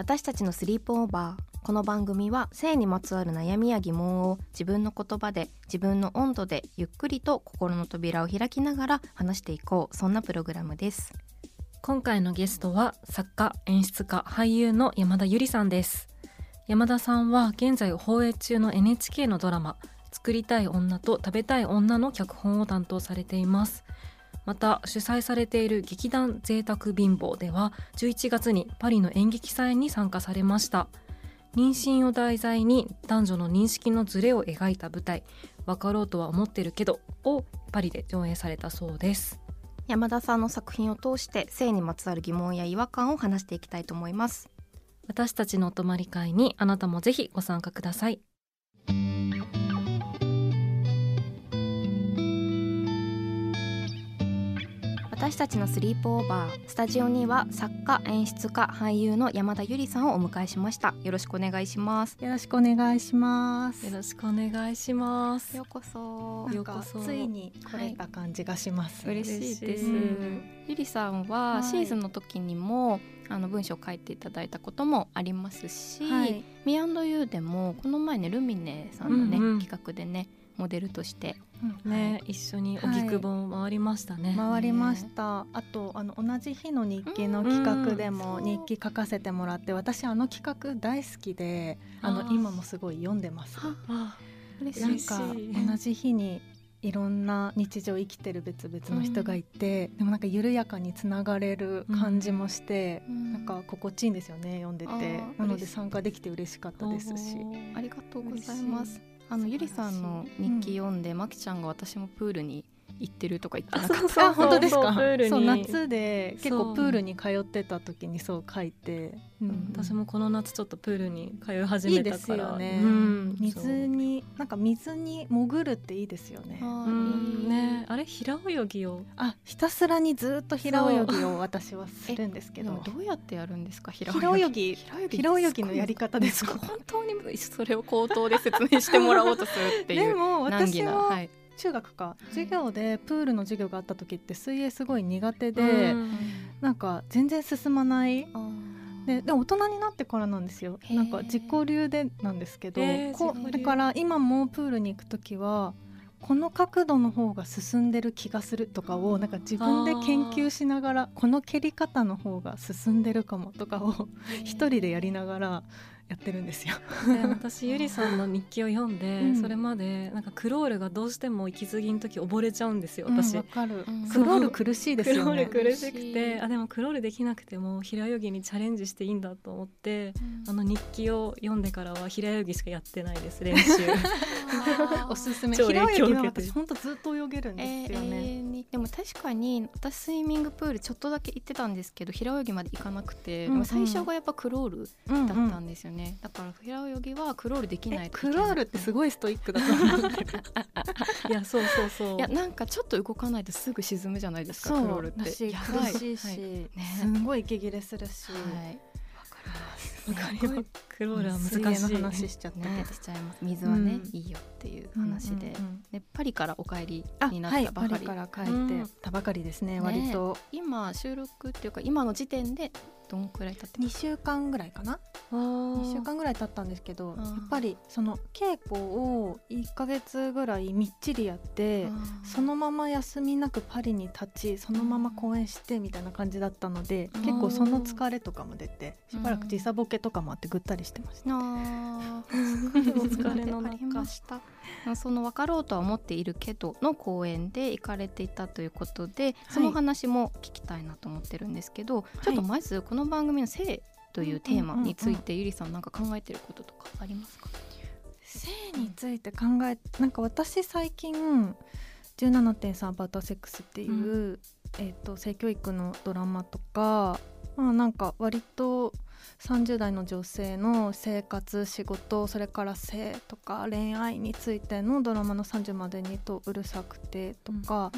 私たちのスリープオーバーこの番組は性にまつわる悩みや疑問を自分の言葉で自分の温度でゆっくりと心の扉を開きながら話していこう。そんなプログラムです。今回のゲストは作家演出家俳優の山田ゆりさんです。山田さんは現在放映中の NHK のドラマ作りたい女と食べたい女の脚本を担当されています。また主催されている劇団贅沢貧乏では11月にパリの演劇祭に参加されました。妊娠を題材に男女の認識のズレを描いた舞台「分かろうとは思ってるけど」をパリで上映されたそうです。山田さんの作品を通して性にまつわる疑問や違和感を話していきたいと思います。私たちのお泊まり会にあなたもぜひご参加ください私たちのスリープオーバースタジオには作家演出家俳優の山田ゆりさんをお迎えしました。よろしくお願いします。よろしくお願いします。よろしくお願いします。ようこそ。ようこそ。ついに来れた感じがします。嬉しいです。うんゆりさんははいシーズンの時にも、あの文章を書いていただいたこともありますし、はい。ミアンドユーでもこの前ねルミネさんのね、うんうん。企画でねモデルとしてうん。ね、一緒に荻窪を回りましたね、回りました。あとあの同じ日の日記の企画でもうん。日記書かせてもらって、私あの企画大好きで、あの今もすごい読んでます。なんか同じ日にいろんな日常生きてる別々の人がいて、でもなんか緩やかにつながれる感じもして、うん。なんか心地いいんですよね読んでて。なので参加できて嬉しかったですし。ありがとうございますあのゆりさんの日記読んで、まきちゃんが私もプールに行ってるとか言ってなかった。あ本当ですか？そう夏で結構プールに通ってた時にそう書いて、うん。私もこの夏ちょっとプールに通い始いいですめたからよね、うん、水になんか水に潜るっていいですよね。ね。あれ平泳ぎを。あひたすらにずっと平泳ぎを私はするんですけど。どうやってやるんですか？平平泳ぎ。平泳ぎ。平泳ぎのやり方ですか？本当にそれを口頭で説明してもらおうとするっていう。でも難私は儀な。はい中学か。授業でプールの授業があった時って水泳すごい苦手で、うん。なんか全然進まない。ででも大人になってからなんですよ。なんか自己流でなんですけど、こだから今もプールに行く時はこの角度の方が進んでる気がするとかをなんか自分で研究しながらこの蹴り方の方が進んでるかもとかを一人でやりながらやってるんですよ。で私ゆりさんの日記を読んで、うん。それまでなんかクロールがどうしても息継ぎの時溺れちゃうんですよ私、うんわかる。うん。クロール苦しいですクローよねル苦しくてあでもクロールできなくても平泳ぎにチャレンジしていいんだと思ってあの日記を読んでからは平泳ぎしかやってないです練習。おすすめ。超平泳ぎは私本当ずっと泳げるんですよね、永遠にでも確かに私スイミングプールちょっとだけ行ってたんですけど平泳ぎまで行かなくて、最初がやっぱクロールうんだったんですよね、だから平泳ぎはクロールできないクロールってすごいストイックだと思ってるいやそうそうそう。いやなんかちょっと動かないとすぐ沈むじゃないですかクロールって。だしやばい。苦しいし、はい。ね。すんごい息切れするし、はい。わかります。クロールは難しい。話しちゃって。て、ね。しちゃいます水はね、うん。いいよっていう話で,、うんうんうんでパリからお帰りあになっはいたばかり、パリから帰うん。ってたばかりですね、ね。割と。今収録っていうか今の時点でどんくらい経ってま2す週間ぐらいかな。2週間ぐらい経ったんですけどやっぱりその稽古を1ヶ月ぐらいみっちりやってそのまま休みなくパリに立ちそのまま公演してみたいな感じだったのでうん。結構その疲れとかも出てしばらく時差ボケとかもあってぐったりしてました。お 疲れの中。したその分かろうとは思っているけどの公演で行かれていたということで、その話も聞きたいなと思ってるんですけど、ちょっとまずこの番組の「性」というテーマについてゆりさんなんか考えてることとかありますか？性について考えなんか私最近17.3バーターセックスっていう、えー、と性教育のドラマとかまあなんか割と30代の女性の生活仕事それから性とか恋愛についてのドラマの30までにとうるさくてとか、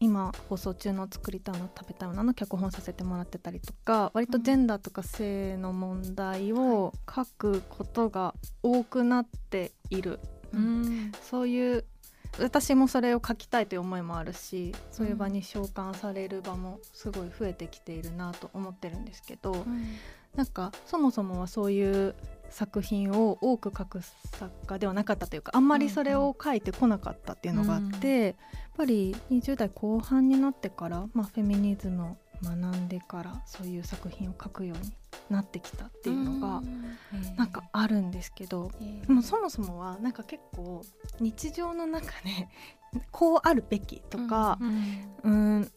今放送中の作りたいの食べたいのの脚本させてもらってたりとか割とジェンダーとか性の問題を書くことが多くなっている、うん。そういう私もそれを書きたいという思いもあるしそういう場に召喚される場もすごい増えてきているなと思ってるんですけど、なんかそもそもはそういう作品を多く書く作家ではなかったというかあんまりそれを書いてこなかったっていうのがあって、やっぱり20代後半になってから、まあ、フェミニズムを学んでからそういう作品を書くようになってきたっていうのがなんかあるんですけど、でもそもそもはなんか結構日常の中でこうあるべきとか、うん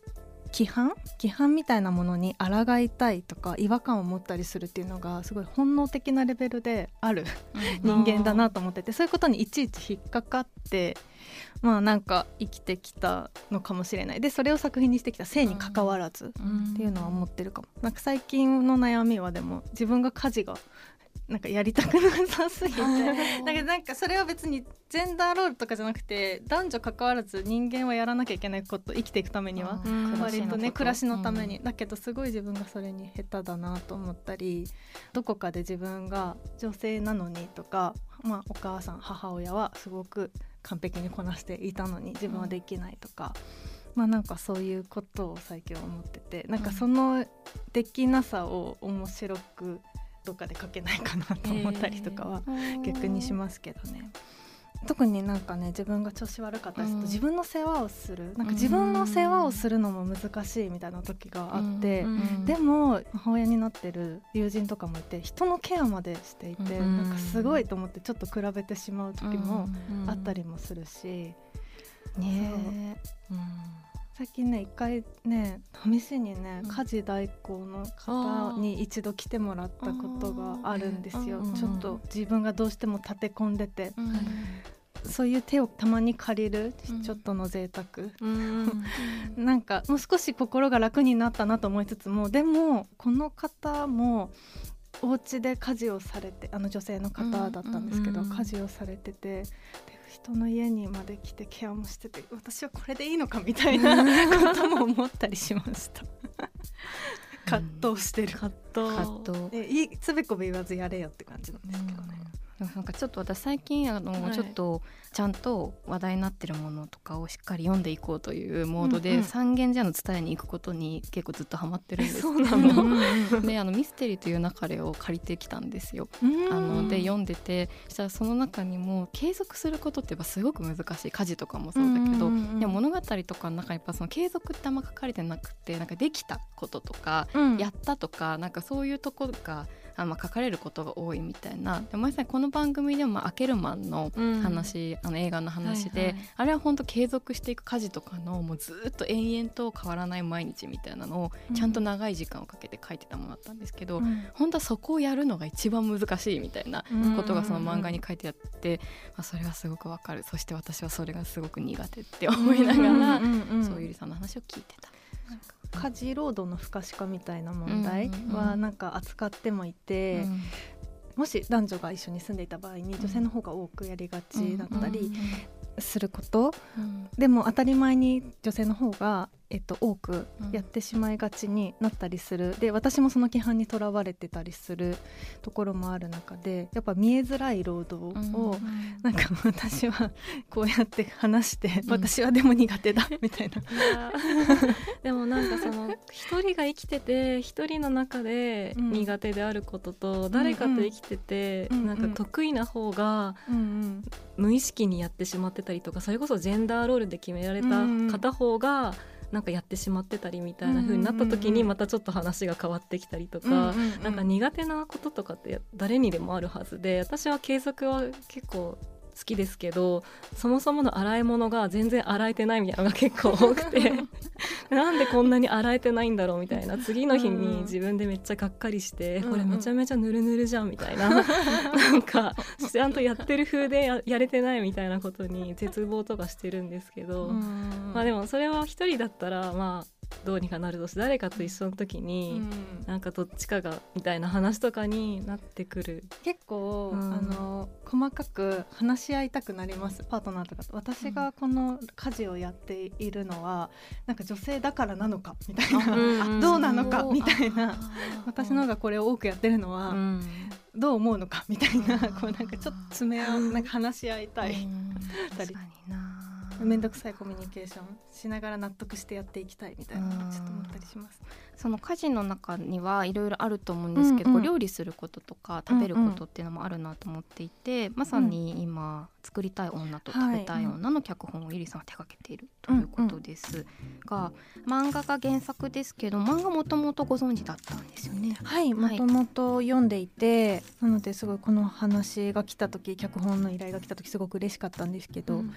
規範？規範みたいなものに抗いたいとか違和感を持ったりするっていうのがすごい本能的なレベルである人間だなと思っててそういうことにいちいち引っかかってまあなんか生きてきたのかもしれない。でそれを作品にしてきた性に関わらずっていうのは思ってるかも。なんか最近の悩みはでも自分が家事がなんかやりたくなさすぎて。だけどなんかそれは別にジェンダーロールとかじゃなくて男女関わらず人間はやらなきゃいけないこと生きていくためには。うん。割とね暮らしのために。に、だけどすごい自分がそれに下手だなと思ったりどこかで自分が女性なのにとか、まあ、お母さん母親はすごく完璧にこなしていたのに自分はできないとか。まあなんかそういうことを最近は思ってて。なんかそのできなさを面白くどっかで書けないかなと思ったりとかは逆にしますけどね。特になんかね自分が調子悪かったりすると、うん。自分の世話をする。なんか自分の世話をするのも難しいみたいな時があって、うん。でも母親になってる友人とかもいて人のケアまでしていて、うん。なんかすごいと思ってちょっと比べてしまう時もうんあったりもするし、ね最近ね一回ね試しにねうん。家事代行の方に一度来てもらったことがあるんですよ。うんちょっと自分がどうしても立て込んでてうん。そういう手をたまに借りるうん。ちょっとの贅沢、うん。なんかもう少し心が楽になったなと思いつつもでもこの方もお家で家事をされてあの女性の方だったんですけど、家事をされててで人の家にまで来てケアもしてて私はこれでいいのかみたいなことも思ったりしました。葛藤してる、葛藤葛藤。でいいつべこべ言わずやれよって感じなんですけどね、なんかちょっと私最近あの、はいちょっとちゃんと話題になってるものとかをしっかり読んでいこうというモードで、うんうん三軒茶屋の伝えに行くことに結構ずっとハマってるんですけど。そうなのであのミステリーという流れを借りてきたんですよ。うんあので読んでてそしたらその中にも継続することってやっぱすごく難しい家事とかもそうだけど、でも物語とかの中にやっぱその継続ってあんま書かれてなくてなんかできたこととか、うん。やったとかなんかそういうとこがあ、まあ、書かれることが多いみたいな。でまさにこの番組でも、まあ、アケルマンの話、あの映画の話で、はいはい。あれは本当継続していく家事とかのもうずっと延々と変わらない毎日みたいなのをちゃんと長い時間をかけて書いてたものだったんですけど、うん。本当はそこをやるのが一番難しいみたいなうん。ことがその漫画に書いてあって、まあ、それはすごくわかる。そして私はそれがすごく苦手って思いながら、うんうんうん。そうゆりさんの話を聞いてた。家事労働の不可視化みたいな問題うんうんうん。はなんか扱ってもいて、もし男女が一緒に住んでいた場合に女性の方が多くやりがちだったりすること、でも当たり前に女性の方がえっと、多くやってしまいがちになったりする、うん、で私もその規範にとらわれてたりするところもある中でやっぱ見えづらい労働を、うん、なんか私は こうやって話して、うん、私はでも苦手だ みたいな。でもなんかその一人が生きてて一人の中で苦手であることと、誰かと生きてて、なんか得意な方が無意識にやってしまってたりとかそれこそジェンダーロールで決められた片方がなんかやってしまってたりみたいな風になった時にまたちょっと話が変わってきたりとか、なんか苦手なこととかって誰にでもあるはずで私は継続は結構好きですけどそもそもの洗い物が全然洗えてないみたいなのが結構多くて なんでこんなに洗えてないんだろうみたいな次の日に自分でめっちゃがっかりして、うん、これめちゃめちゃぬるぬるじゃんみたいな、なんかちゃんとやってる風でやれてないみたいなことに絶望とかしてるんですけど、まあでもそれは一人だったらまあどうにかなるとし誰かと一緒の時に、うん、なんかどっちかがみたいな話とかになってくる。結構、うん、あの細かく話し合いたくなります。パートナーとかと。私がこの家事をやっているのは、うん、なんか女性だからなのかみたいな、どうなのかみたいな。私の方がこれを多くやってるのは、どう思うのかみたいな。こうなんかちょっと詰め合うなんか話し合いたい。確かにな面倒くさいコミュニケーションしながら納得してやっていきたいみたいなちょっと思ったりします。その家事の中にはいろいろあると思うんですけど、うんうん、料理することとか食べることっていうのもあるなと思っていて、うんうん、まさに今「作りたい女と食べたい女」の脚本をゆりさんは手掛けているということですが、漫画が原作ですけど漫画もともとご存知だったんですよね。はいもともと読んでいてなのですごいこの話が来た時脚本の依頼が来た時すごく嬉しかったんですけど。うん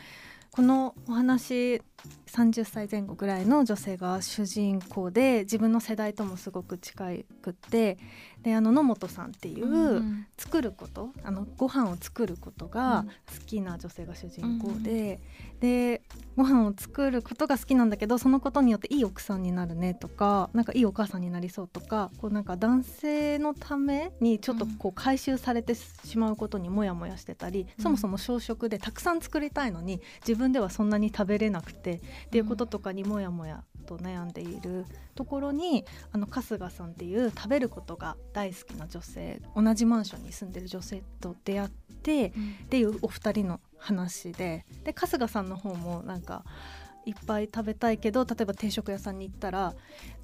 このお話30歳前後ぐらいの女性が主人公で自分の世代ともすごく近くってであの野本さんっていう作ること、あのご飯を作ることが好きな女性が主人公で、うん、でご飯を作ることが好きなんだけどそのことによっていい奥さんになるねとかなんかいいお母さんになりそうとかこうなんか男性のためにちょっとこう回収されてしまうことにモヤモヤしてたり、うん、そもそも小食でたくさん作りたいのに自分ではそんなに食べれなくてっていうこととかにモヤモヤと悩んでいるところにあの春日さんっていう食べることが大好きな女性同じマンションに住んでる女性と出会って、うん、っていうお二人の話でで春日さんの方もなんかいっぱい食べたいけど例えば定食屋さんに行ったら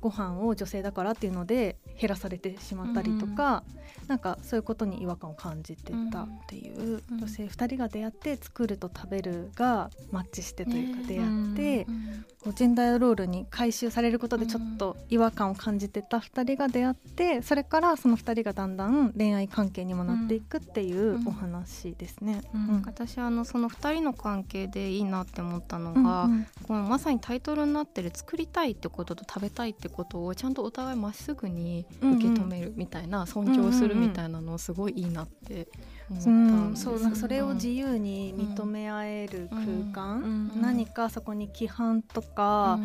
ご飯を女性だからっていうので減らされてしまったりとか、うん、なんかそういうことに違和感を感じてたっていう。女性2人が出会って作ると食べるがマッチしてというか出会って、こうジェンダーロールに回収されることでちょっと違和感を感じてた2人が出会ってそれからその2人がだんだん恋愛関係にもなっていくっていうお話ですね。うんうん、私あのその2人の関係でいいなって思ったのが、うんうん、このまさにタイトルになってる「作りたい」ってことと「食べたい」ってことをちゃんとお互いまっすぐに受け止めるみたいな、うんうん、尊重するみたいなのすごいいいなってうん、そうなんかそれを自由に認め合える空間、うん、何かそこに規範とか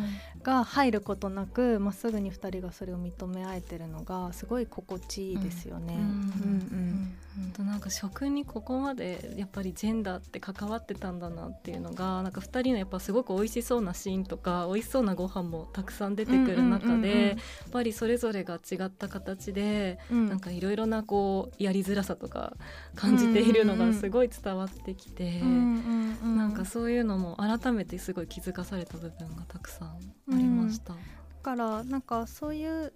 が入ることなくまっすぐに2人がそれを認め合えてるのがすごい心地いいですよね。となんか食にここまでやっぱりジェンダーって関わってたんだなっていうのがなんか2人のやっぱすごく美味しそうなシーンとか美味しそうなご飯もたくさん出てくる中でやっぱりそれぞれが違った形で、うん、なんかいろいろなこうやりづらさとか感じているのがすごい伝わってきて、なんかそういうのも改めてすごい気づかされた部分がたくさんありました。うん、だからなんかそういう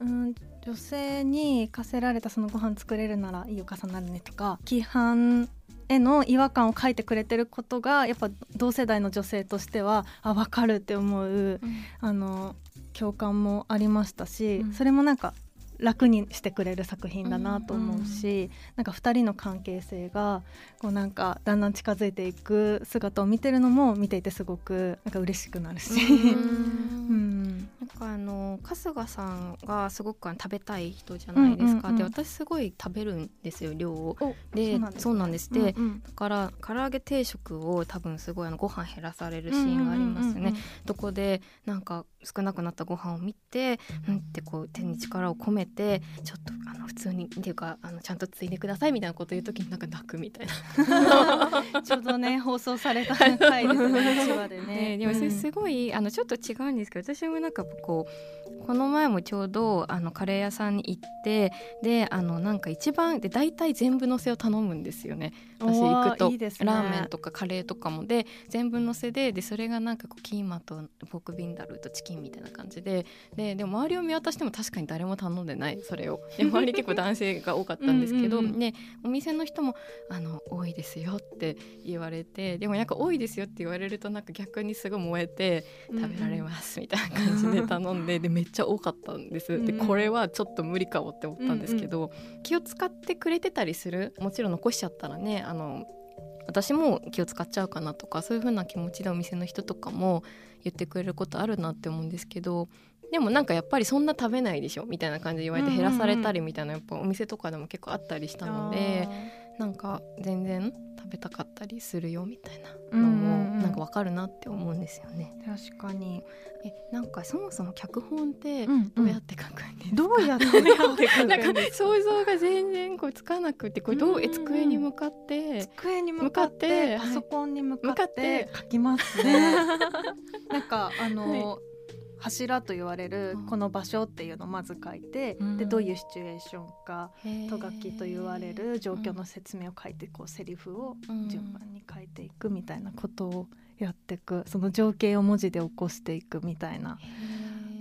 うん、女性に課せられたそのご飯作れるならいいお母さんになるねとか規範への違和感を書いてくれてることがやっぱ同世代の女性としてはあ分かるって思う、うん、あの共感もありましたし、うん、それもなんか楽にしてくれる作品だなと思うし、うん、なんか2人の関係性がこうなんかだんだん近づいていく姿を見てるのも見ていてすごくなんか嬉しくなるし。うん なんかあの春日さんがすごく食べたい人じゃないですか、うんうんうん、で私すごい食べるんですよ量を。でそうなんですで、うんうん、だから唐揚げ定食を多分すごいあのご飯減らされるシーンがありますね、うんうんうん、どこでなんか少なくなったご飯を見てうんってこう手に力を込めてちょっとあの普通にっていうかあのちゃんとついでくださいみたいなこと言う時になんか泣くみたいな。ちょうどね放送された回ですね1話でねね、でもそれすごい、あのちょっと違うんですけど私もなんかこうこの前もちょうどあのカレー屋さんに行ってであのなんか一番で大体全部のせを頼むんですよね。私行くと。ね。ラーメンとかカレーとかも。で全部のせででそれがなんかこうキーマとポークビンダルとチキンみたいな感じで。ででも周りを見渡しても確かに誰も頼んでないそれを。で周り結構男性が多かったんですけど。ねお店の人もあの多いですよって言われて。でもなんか多いですよって言われるとなんか逆にすごい燃えて食べられますみたいな感じで頼んで。でめっちゃ多かったんです。でこれはちょっと無理かもって思ったんですけど。気を使ってくれてたりする？もちろん残しちゃったらねあの私も気を使っちゃうかなとかそういう風な気持ちでお店の人とかも言ってくれることあるなって思うんですけどでもなんかやっぱりそんな食べないでしょみたいな感じで言われて減らされたりみたいなやっぱお店とかでも結構あったりしたのでなんか全然食べたかったりするよみたいなのうんうんうん。もなんかわかるなって思うんですよね。確かに、えなんかそもそも脚本ってんどうやって書くんですか、どうやってどうやって書くん なんかです想像が全然こうつかなくてこれどう机に向かって机に向かって向かってパソコンに向か向かっって。て書きますね。なんかあの、柱と言われるうん。この場所っていうのをまず書いて、うん。でどういうシチュエーションかと書きと言われる状況の説明を書いてこうセリフをうん。順番に書いていくみたいなことをやっていくその情景を文字で起こしていくみたいな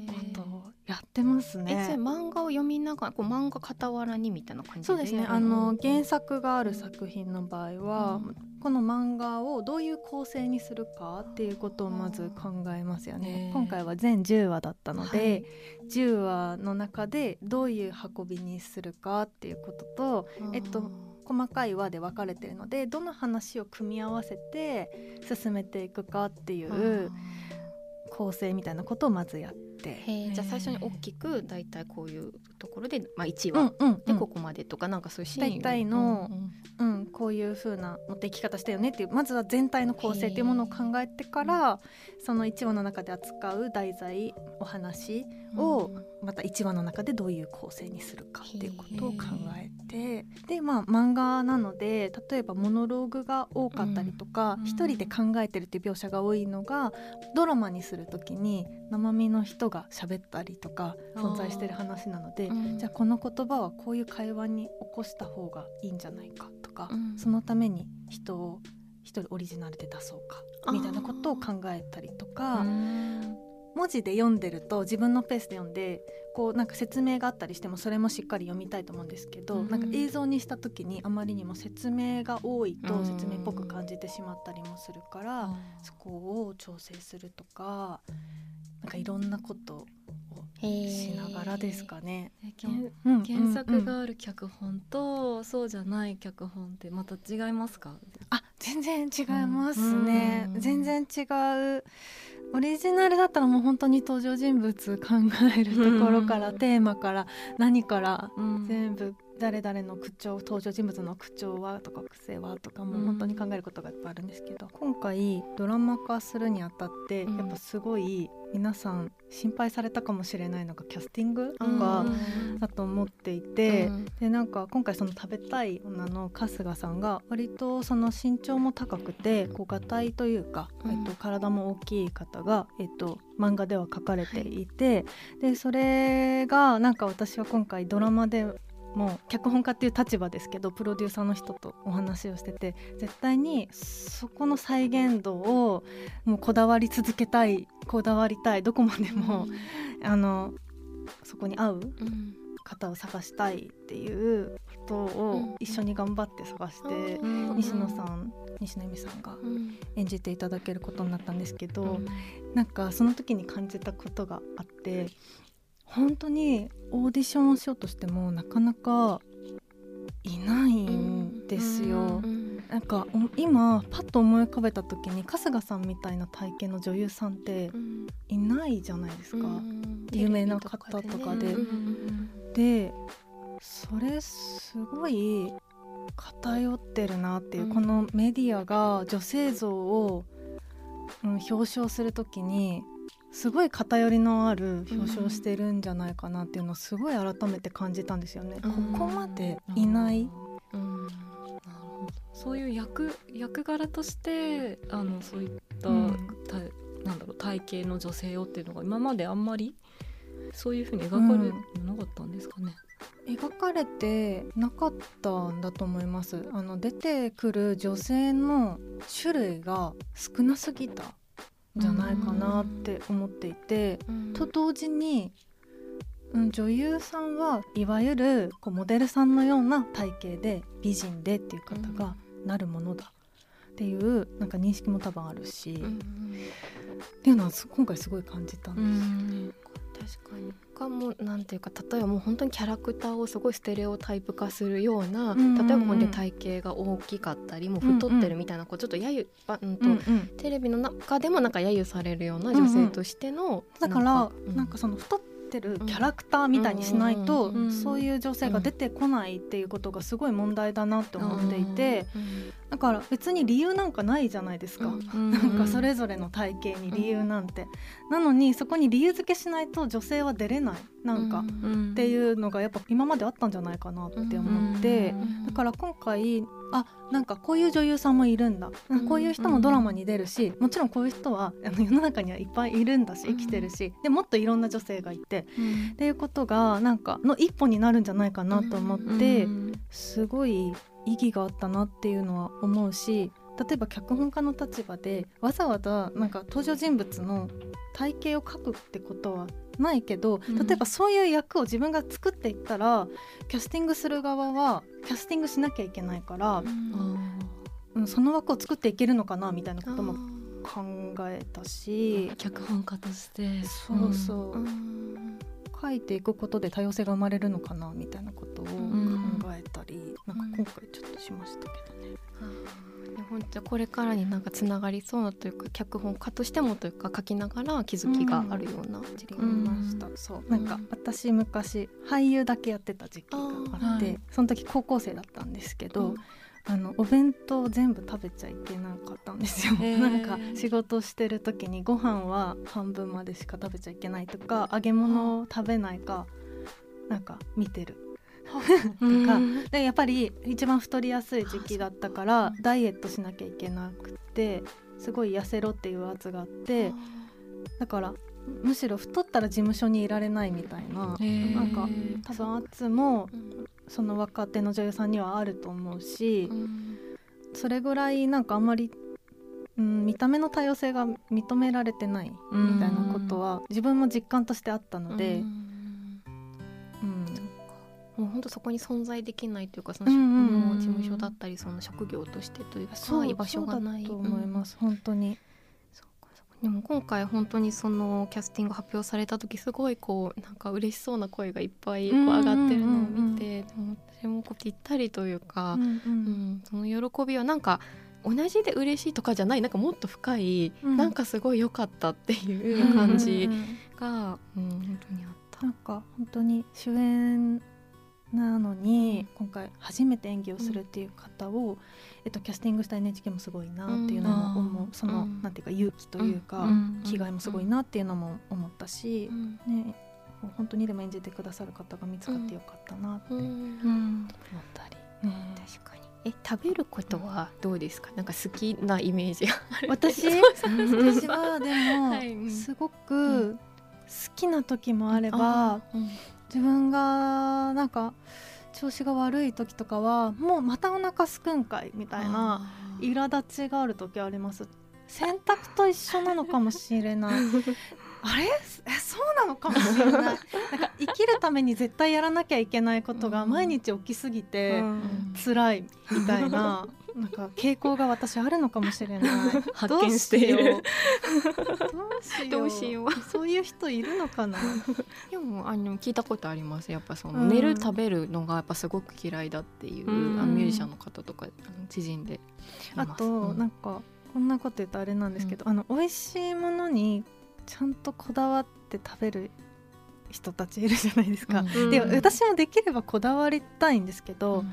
ことをやってますね。漫画を読みながらこう漫画傍らにみたいな感じで？そうですね。あの原作がある作品の場合は、うんこの漫画をどういう構成にするかっていうことをまず考えますよね。今回は全10話だったので、はい。10話の中でどういう運びにするかっていうこととえっと細かい輪で分かれてるのでどの話を組み合わせて進めていくかっていう構成みたいなことをまずやって。へー。じゃあ最初に大きくだいたいこういうところで、まあ、1話うんうんうん。でここまでとかなんかそういうシーン。大体のうんうん。うん、こういう風な持っていき方したよねっていうまずは全体の構成っていうものを考えてからその1話の中で扱う題材お話をまた1話の中でどういう構成にするかっていうことを考えてでまあ漫画なので例えばモノローグが多かったりとかうん。一人で考えてるっていう描写が多いのがドラマにする時に生身の人が喋ったりとか存在してる話なのでうん。じゃあこの言葉はこういう会話に起こした方がいいんじゃないかとか、うん。そのために人を一人オリジナルで出そうかみたいなことを考えたりとかうん文字で読んでると自分のペースで読んでこうなんか説明があったりしてもそれもしっかり読みたいと思うんですけど、うんなんか映像にした時にあまりにも説明が多いとうん説明っぽく感じてしまったりもするから、そこを調整するとかなんかいろんなことをしながらですかね。え原作うん。うん。がある脚本とそうじゃない脚本ってまた違いますか？あ全然違いますね、うん。全然違うオリジナルだったらもう本当に登場人物考えるところから、うん。テーマから何からうん。全部誰々の口調登場人物の口調はとか癖はとかもうん本当に考えることがいっぱいあるんですけど、今回ドラマ化するにあたって、うん。やっぱすごい皆さん心配されたかもしれないのがキャスティングとうんかうん。だと思っていて。うん。でなんか今回その食べたい女の春日さんが割とその身長も高くてこうがたいというか、うん。えっと、体も大きい方が、えっと、漫画では書かれていて、でそれがなんか私は今回ドラマでもう脚本家っていう立場ですけどプロデューサーの人とお話をしてて絶対にそこの再現度をもうこだわり続けたいこだわりたいどこまでも、あのそこに合ううん。方を探したいっていうことを一緒に頑張って探して、うん。西野さん西野由美さんがうん。演じていただけることになったんですけど、うん。なんかその時に感じたことがあって本当にオーディションをしようとしてもなかなかいないんですよ。うんなんかお今パッと思い浮かべた時に春日さんみたいな体型の女優さんってうん。いないじゃないですか。うん有名な方とかで。うんでそれすごい偏ってるなっていう、うん。このメディアが女性像を、うん、表彰するときにすごい偏りのある表彰をしてるんじゃないかなっていうのをすごい改めて感じたんですよね。うん。ここまでいない、うん。そういう役役柄としてあのそういった、うん。たなんだろう体型の女性をっていうのが今まであんまりそういうふうに描かれてなかったんですかね。描かれてなかったんだと思います。あの出てくる女性の種類が少なすぎた。んじゃないかなって思っていて、うん。と同時に、うん、女優さんはいわゆるこうモデルさんのような体型で美人でっていう方がなるものだ。っていうなんか認識も多分あるし、っうんていうのはす今回すごい感じたんです。うん。確かにかもなんていうか例えばもう本当にキャラクターをすごいステレオタイプ化するような、うんうんうん。例えば本当に体型が大きかったりもう太ってるみたいな、こうちょっと揶揄あうん。と、うんうん。テレビの中でもなんか揶揄されるような女性としての、だからうなんかその太ってるキャラクターみたいにしないとうんうんうんそういう女性が出てこないっていうことがすごい問題だなって思っていてだから別に理由なんかないじゃないですか。うん。なんかそれぞれの体型に理由なんて、なのにそこに理由付けしないと女性は出れない。なんか、うん。っていうのがやっぱ今まであったんじゃないかなって思って、うん。だから今回あなんかこういう女優さんもいるんだ、うん。こういう人もドラマに出るしもちろんこういう人は あの世の中にはいっぱいいるんだしうん。生きてるし、でもっといろんな女性がいて。うん。っていうことがなんかの一歩になるんじゃないかなと思って、うん。すごい意義があったなっていうのは思うし例えば脚本家の立場でわざわざなんか登場人物の体型を描くってことはないけどうん。例えばそういう役を自分が作っていったら、キャスティングする側はキャスティングしなきゃいけないから、うん。その枠を作っていけるのかなみたいなことも考えたし、脚本家として。そうそう、うん書いていくことで多様性が生まれるのかなみたいなことを考ん。えたり、なんか今回ちょっとしましたけどね。で本当これからになんかつながりそうなというか脚本家としてもというか書きながら気づきがあるような時期思いました、そう。なんか私昔俳優だけやってた時期があってはい。その時高校生だったんですけど、あのお弁当全部食べちゃいけなかったんですよ、へー。なんか仕事してる時にご飯は半分までしか食べちゃいけないとか揚げ物を食べないかなんか見てる。とかでやっぱり一番太りやすい時期だったからダイエットしなきゃいけなくてすごい痩せろっていう圧があってだからむしろ太ったら事務所にいられないみたいななんか多分圧もその若手の女優さんにはあると思うしそれぐらいなんかあんまり、うん、見た目の多様性が認められてないみたいなことは自分も実感としてあったので、うん。もう本当そこに存在できないというかその、事務所だったりその職業としてというかそう居場所がない。と思います、本当に。でも今回本当にそのキャスティング発表された時すごいこうなんか嬉しそうな声がいっぱいこううんうんうんうん。上がってるのを見て、でも私もこうぴったりというか、うんうんその喜びはなんか同じで嬉しいとかじゃないなんかもっと深い、うん。なんかすごい良かったっていう感じうんうんうん。が、うん本当にあった。なんか本当に主演なのに、今回初めて演技をするっていう方を、えっと、キャスティングした NHK もすごいなっていうのも思う、うんその、うん。なんていうか勇気というか、うん。気概もすごいなっていうのも思ったしう、ん。ね、本当にでも演じてくださる方が見つかってよかったなって思っうん。うんたり、確かに。え食べることはどうですか？なんか好きなイメージがある私？そう私はでも、すごうく好きな時もあれば、自分がなんか調子が悪い時とかはもうまたお腹すくんかいみたいな苛立ちがある時あります。洗濯と一緒なのかもしれない。あれ？えそうなのかもしれない。なんか生きるために絶対やらなきゃいけないことが毎日起きすぎてうん。辛いみたいななんか傾向が私あるのかもしれない。発見している。どうしよう。そういう人いるのかな。でもあの聞いたことあります。やっぱその、うん。寝る食べるのがやっぱすごく嫌いだっていう、うん。あのミュージシャンの方とか知人であと、うん。なんかこんなこと言うとあれなんですけど、あの美味しいものにちゃんとこだわって食べる人たちいるじゃないですか。うん。でうん。私もできればこだわりたいんですけど、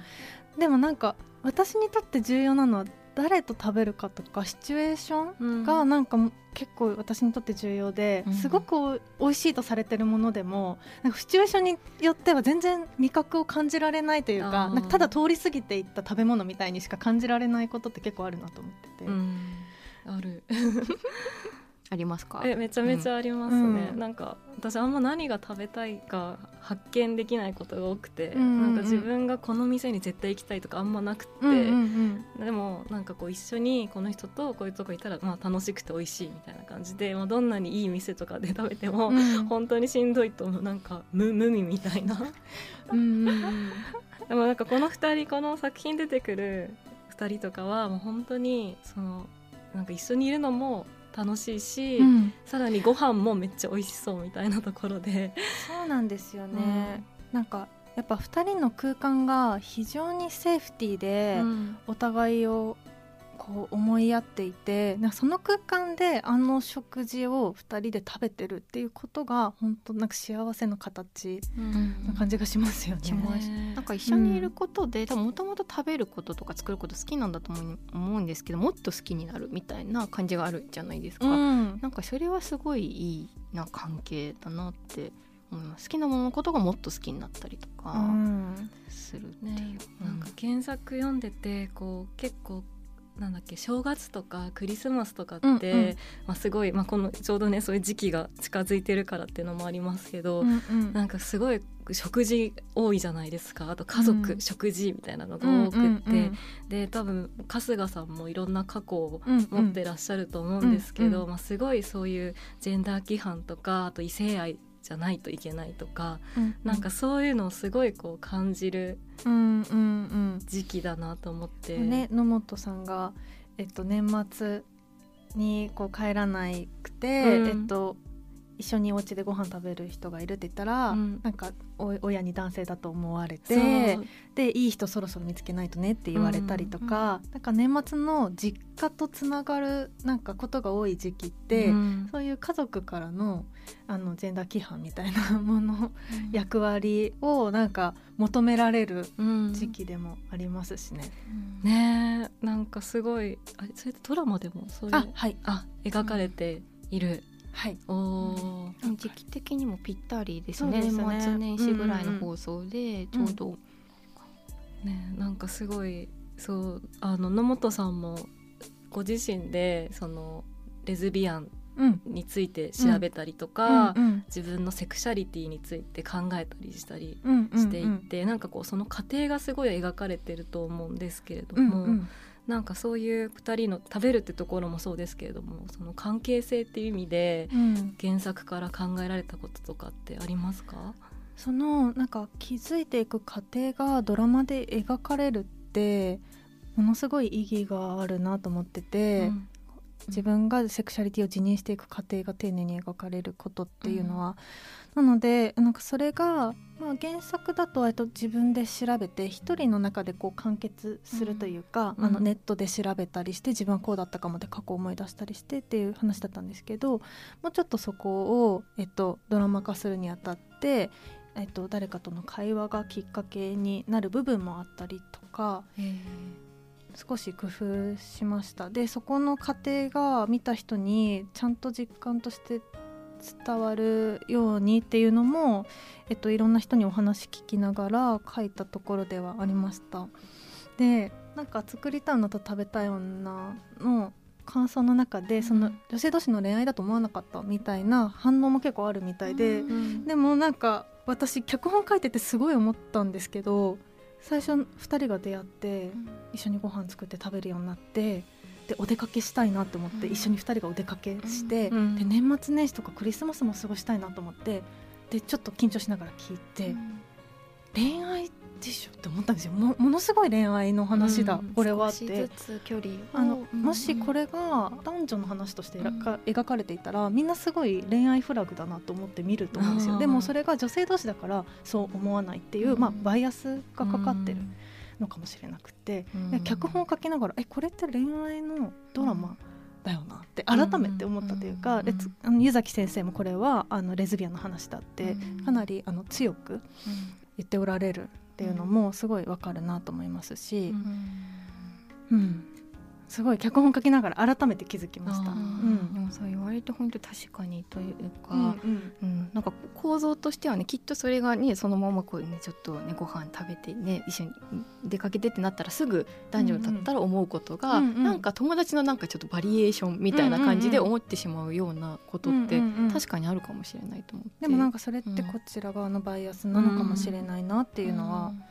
でもなんか私にとって重要なのは誰と食べるかとかシチュエーションがなんか結構私にとって重要で、うん。すごく美味しいとされてるものでもなんかシチュエーションによっては全然味覚を感じられないというかなんかただ通り過ぎていった食べ物みたいにしか感じられないことって結構あるなと思ってて。うん。あるありますか？えめちゃめちゃありますね、うん。なんか私あんま何が食べたいか発見できないことが多くて、うんうんうん。なんか自分がこの店に絶対行きたいとかあんまなくって、うんうんでもなんかこう一緒にこの人とこういうとこ行ったらまあ楽しくて美味しいみたいな感じで、まあ、どんなにいい店とかで食べても、うん。本当にしんどいとなんか無無味みたいな。うんうんうん。でもなんかこの2人この作品出てくる2人とかはもう本当にそのなんか一緒にいるのも楽しいし、うん。さらにご飯もめっちゃ美味しそうみたいなところで、そうなんですよね、なんかやっぱ2人の空間が非常にセーフティーで、うん。お互いをこう思い合っていてなんかその空間であの食事を2人で食べてるっていうことが本当なんか幸せの形な感じがしますよね。しますなんか一緒にいることでもともと食べることとか作ること好きなんだと思う思うんですけどもっと好きになるみたいな感じがあるじゃないですか、うん。なんかそれはすごいいいな関係だなって思います。好きなもののことがもっと好きになったりとうかん。するっていう、ね、なんか原作読んでてこう結構なんだっけ正月とかクリスマスとかって、うんうん。まあ、すごい、まあ、このちょうどねそういう時期が近づいてるからっていうのもありますけど、うんうん。なんかすごい食事多いじゃないですか。あと家族、うん。食事みたいなのが多くって、うん。うんうんで多分春日さんもいろんな過去を持ってらっしゃると思うんですけど、うんうん。まあ、すごいそういうジェンダー規範とかあと異性愛じゃないといけないとか、なんかそういうのをすごいこう感じるうんうんうん。時期だなと思って。ね野本さんが、えっと、年末にこう帰らなくて、うん。えっと一緒にお家でご飯食べる人がいるって言ったら、うん。なんかお親に男性だと思われてでいい人そろそろ見つけないとねって言われたりとか、なんか年末の実家とつながるなんかことが多い時期って、うん。そういう家族からのあのジェンダー規範みたいなもの役割をなんか求められるうん。時期でもありますしね。ねえなんかすごいあそれドラマでもそういうあはい。あ描かれている、はい。おおー時期的にもぴったりですね。ですね。年末年始ぐらいの放送でちょうど、ねなんかすごいそうあの野本さんもご自身でそのレズビアンうん。について調べたりとか、うん自分のセクシャリティについて考えたりしたりうんうんしていって、なんかこうその過程がすごい描かれてると思うんですけれども、うんうんなんかそういう2人の食べるってところもそうですけれどもその関係性っていう意味でうん。原作から考えられたこととかってありますか、そのなんか気づいていく過程がドラマで描かれるってものすごい意義があるなと思ってて、うん。自分がセクシャリティを自認していく過程が丁寧に描かれることっていうのは、なのでなんかそれが、まあ、原作だと割と自分で調べて一人の中でこう完結するというか、うん。あのネットで調べたりして自分はこうだったかもで過去を思い出したりしてっていう話だったんですけどもうちょっとそこを、えっと、ドラマ化するにあたって、えっと、誰かとの会話がきっかけになる部分もあったりとか少し工夫しました。でそこの過程が見た人にちゃんと実感として伝わるようにっていうのも、えっと、いろんな人にお話聞きながら書いたところではありました。でなんか作りたい女と食べたい女の感想の中でその女性同士の恋愛だと思わなかったみたいな反応も結構あるみたいで、うん。でもなんか私脚本書いててすごい思ったんですけど最初2人が出会って一緒にご飯作って食べるようになってでお出かけしたいなと思ってうん。一緒に2人がお出かけして、うん。で年末年始とかクリスマスも過ごしたいなと思ってでちょっと緊張しながら聞いて、恋愛でしょって思ったんですよ。もものすごい恋愛の話だ、うん。これはって。あのうん。もしこれが男女の話として描かれていたらみんなすごい恋愛フラグだなと思って見ると思うんですよ。でもそれが女性同士だからそう思わないっていう、うん。まあ、バイアスがかかってるのかもしれなくて、で脚本を書きながらえこれって恋愛のドラマだよなって改めて思ったというか、うんレツあの湯崎先生もこれはあのレズビアンの話だってかなりあの強く言っておられるっていうのもすごいわかるなと思いますし、うんすごい脚本書きながら改めて気づきました。うん。でもそう言われて本当確かにというか、うんうん。うん、なんか構造としてはねきっとそれがねそのままこうねちょっとねご飯食べてね一緒に出かけてってなったらすぐ男女だったら思うことが、うんうん。なんか友達のなんかちょっとバリエーションみたいな感じで思ってしまうようなことって確かにあるかもしれないと思って。でもなんかそれってうんこちら側のバイアスなのかもしれないなっていうのは、うん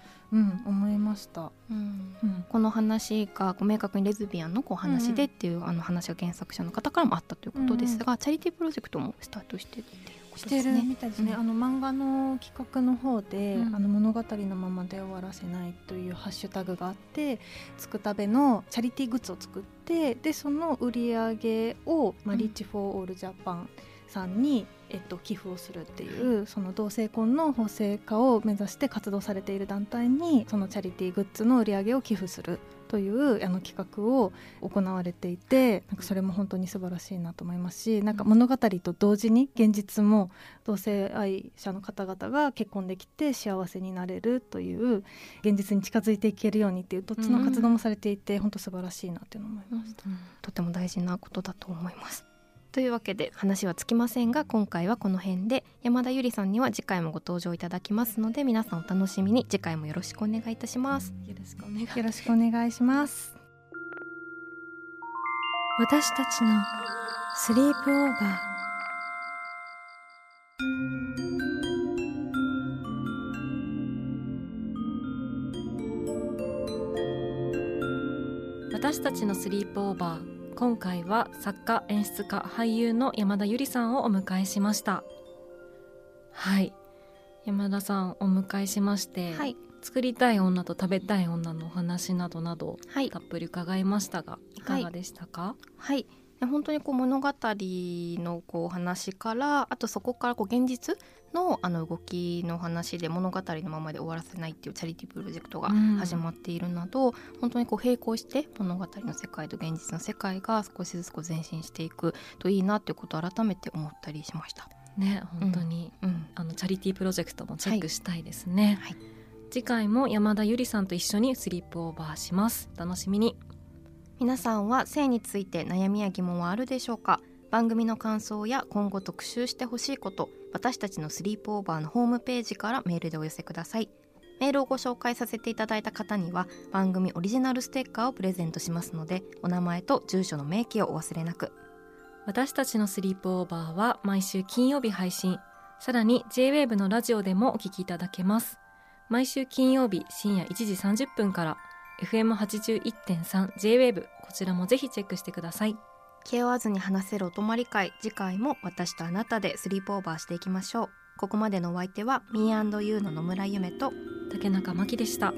思いました。うん。うん。この話がこう明確にレズビアンのこう話でっていう、あの話が原作者の方からもあったということですが、チャリティープロジェクトもスタートしてるっていうことですね。みたいですね、うん。あの漫画の企画の方で、うん。あの物語のままで終わらせないというハッシュタグがあってつくたべのチャリティーグッズを作ってでその売り上げを、まあ、うん。マリッジ・フォー・オール・ジャパンさんに、えっと、寄付をするっていうその同性婚の法制化を目指して活動されている団体にそのチャリティーグッズの売り上げを寄付するというあの企画を行われていてなんかそれも本当に素晴らしいなと思いますしなんか物語と同時に現実も同性愛者の方々が結婚できて幸せになれるという現実に近づいていけるようにっていうどっちの活動もされていて、本当素晴らしいなっていうのを思いました。とても大事なことだと思います。というわけで話はつきませんが今回はこの辺で。山田ゆりさんには次回もご登場いただきますので皆さんお楽しみに。次回もよろしくお願いいたします。よろしくお願い。よろしくお願いします。私たちのスリープオーバー。私たちのスリープオーバー今回は作家演出家俳優の山田ゆりさんをお迎えしました。はい。山田さんお迎えしまして、はい。作りたい女と食べたい女のお話などなどはい。たっぷり伺いましたがいかがでしたか、はい。で本当にこう物語のこうお話からあとそこからこう現実のあの動きの話で物語のままで終わらせないっていうチャリティープロジェクトがうん。始まっているなど、本当にこう並行して物語の世界と現実の世界が少しずつこう前進していくといいなっていうことを改めて思ったりしました。ね本当に、うん、あのチャリティープロジェクトもチェックしたいですね、はい次回も山田ゆりさんと一緒にスリープオーバーします。お楽しみに皆さんは性について悩みや疑問はあるでしょうか？番組の感想や今後特集してほしいこと私たちのスリープオーバーのホームページからメールでお寄せください。メールをご紹介させていただいた方には番組オリジナルステッカーをプレゼントしますのでお名前と住所の明記をお忘れなく。私たちのスリープオーバーは毎週金曜日配信。さらに JWAVE のラジオでもお聞きいただけます。毎週金曜日深夜1時30分から FM81.3JWAVE こちらもぜひチェックしてください。気負わずに話せるお泊まり会次回も私とあなたでスリープオーバーしていきましょう。ここまでのお相手は Me&You の野村夢と竹中真希でした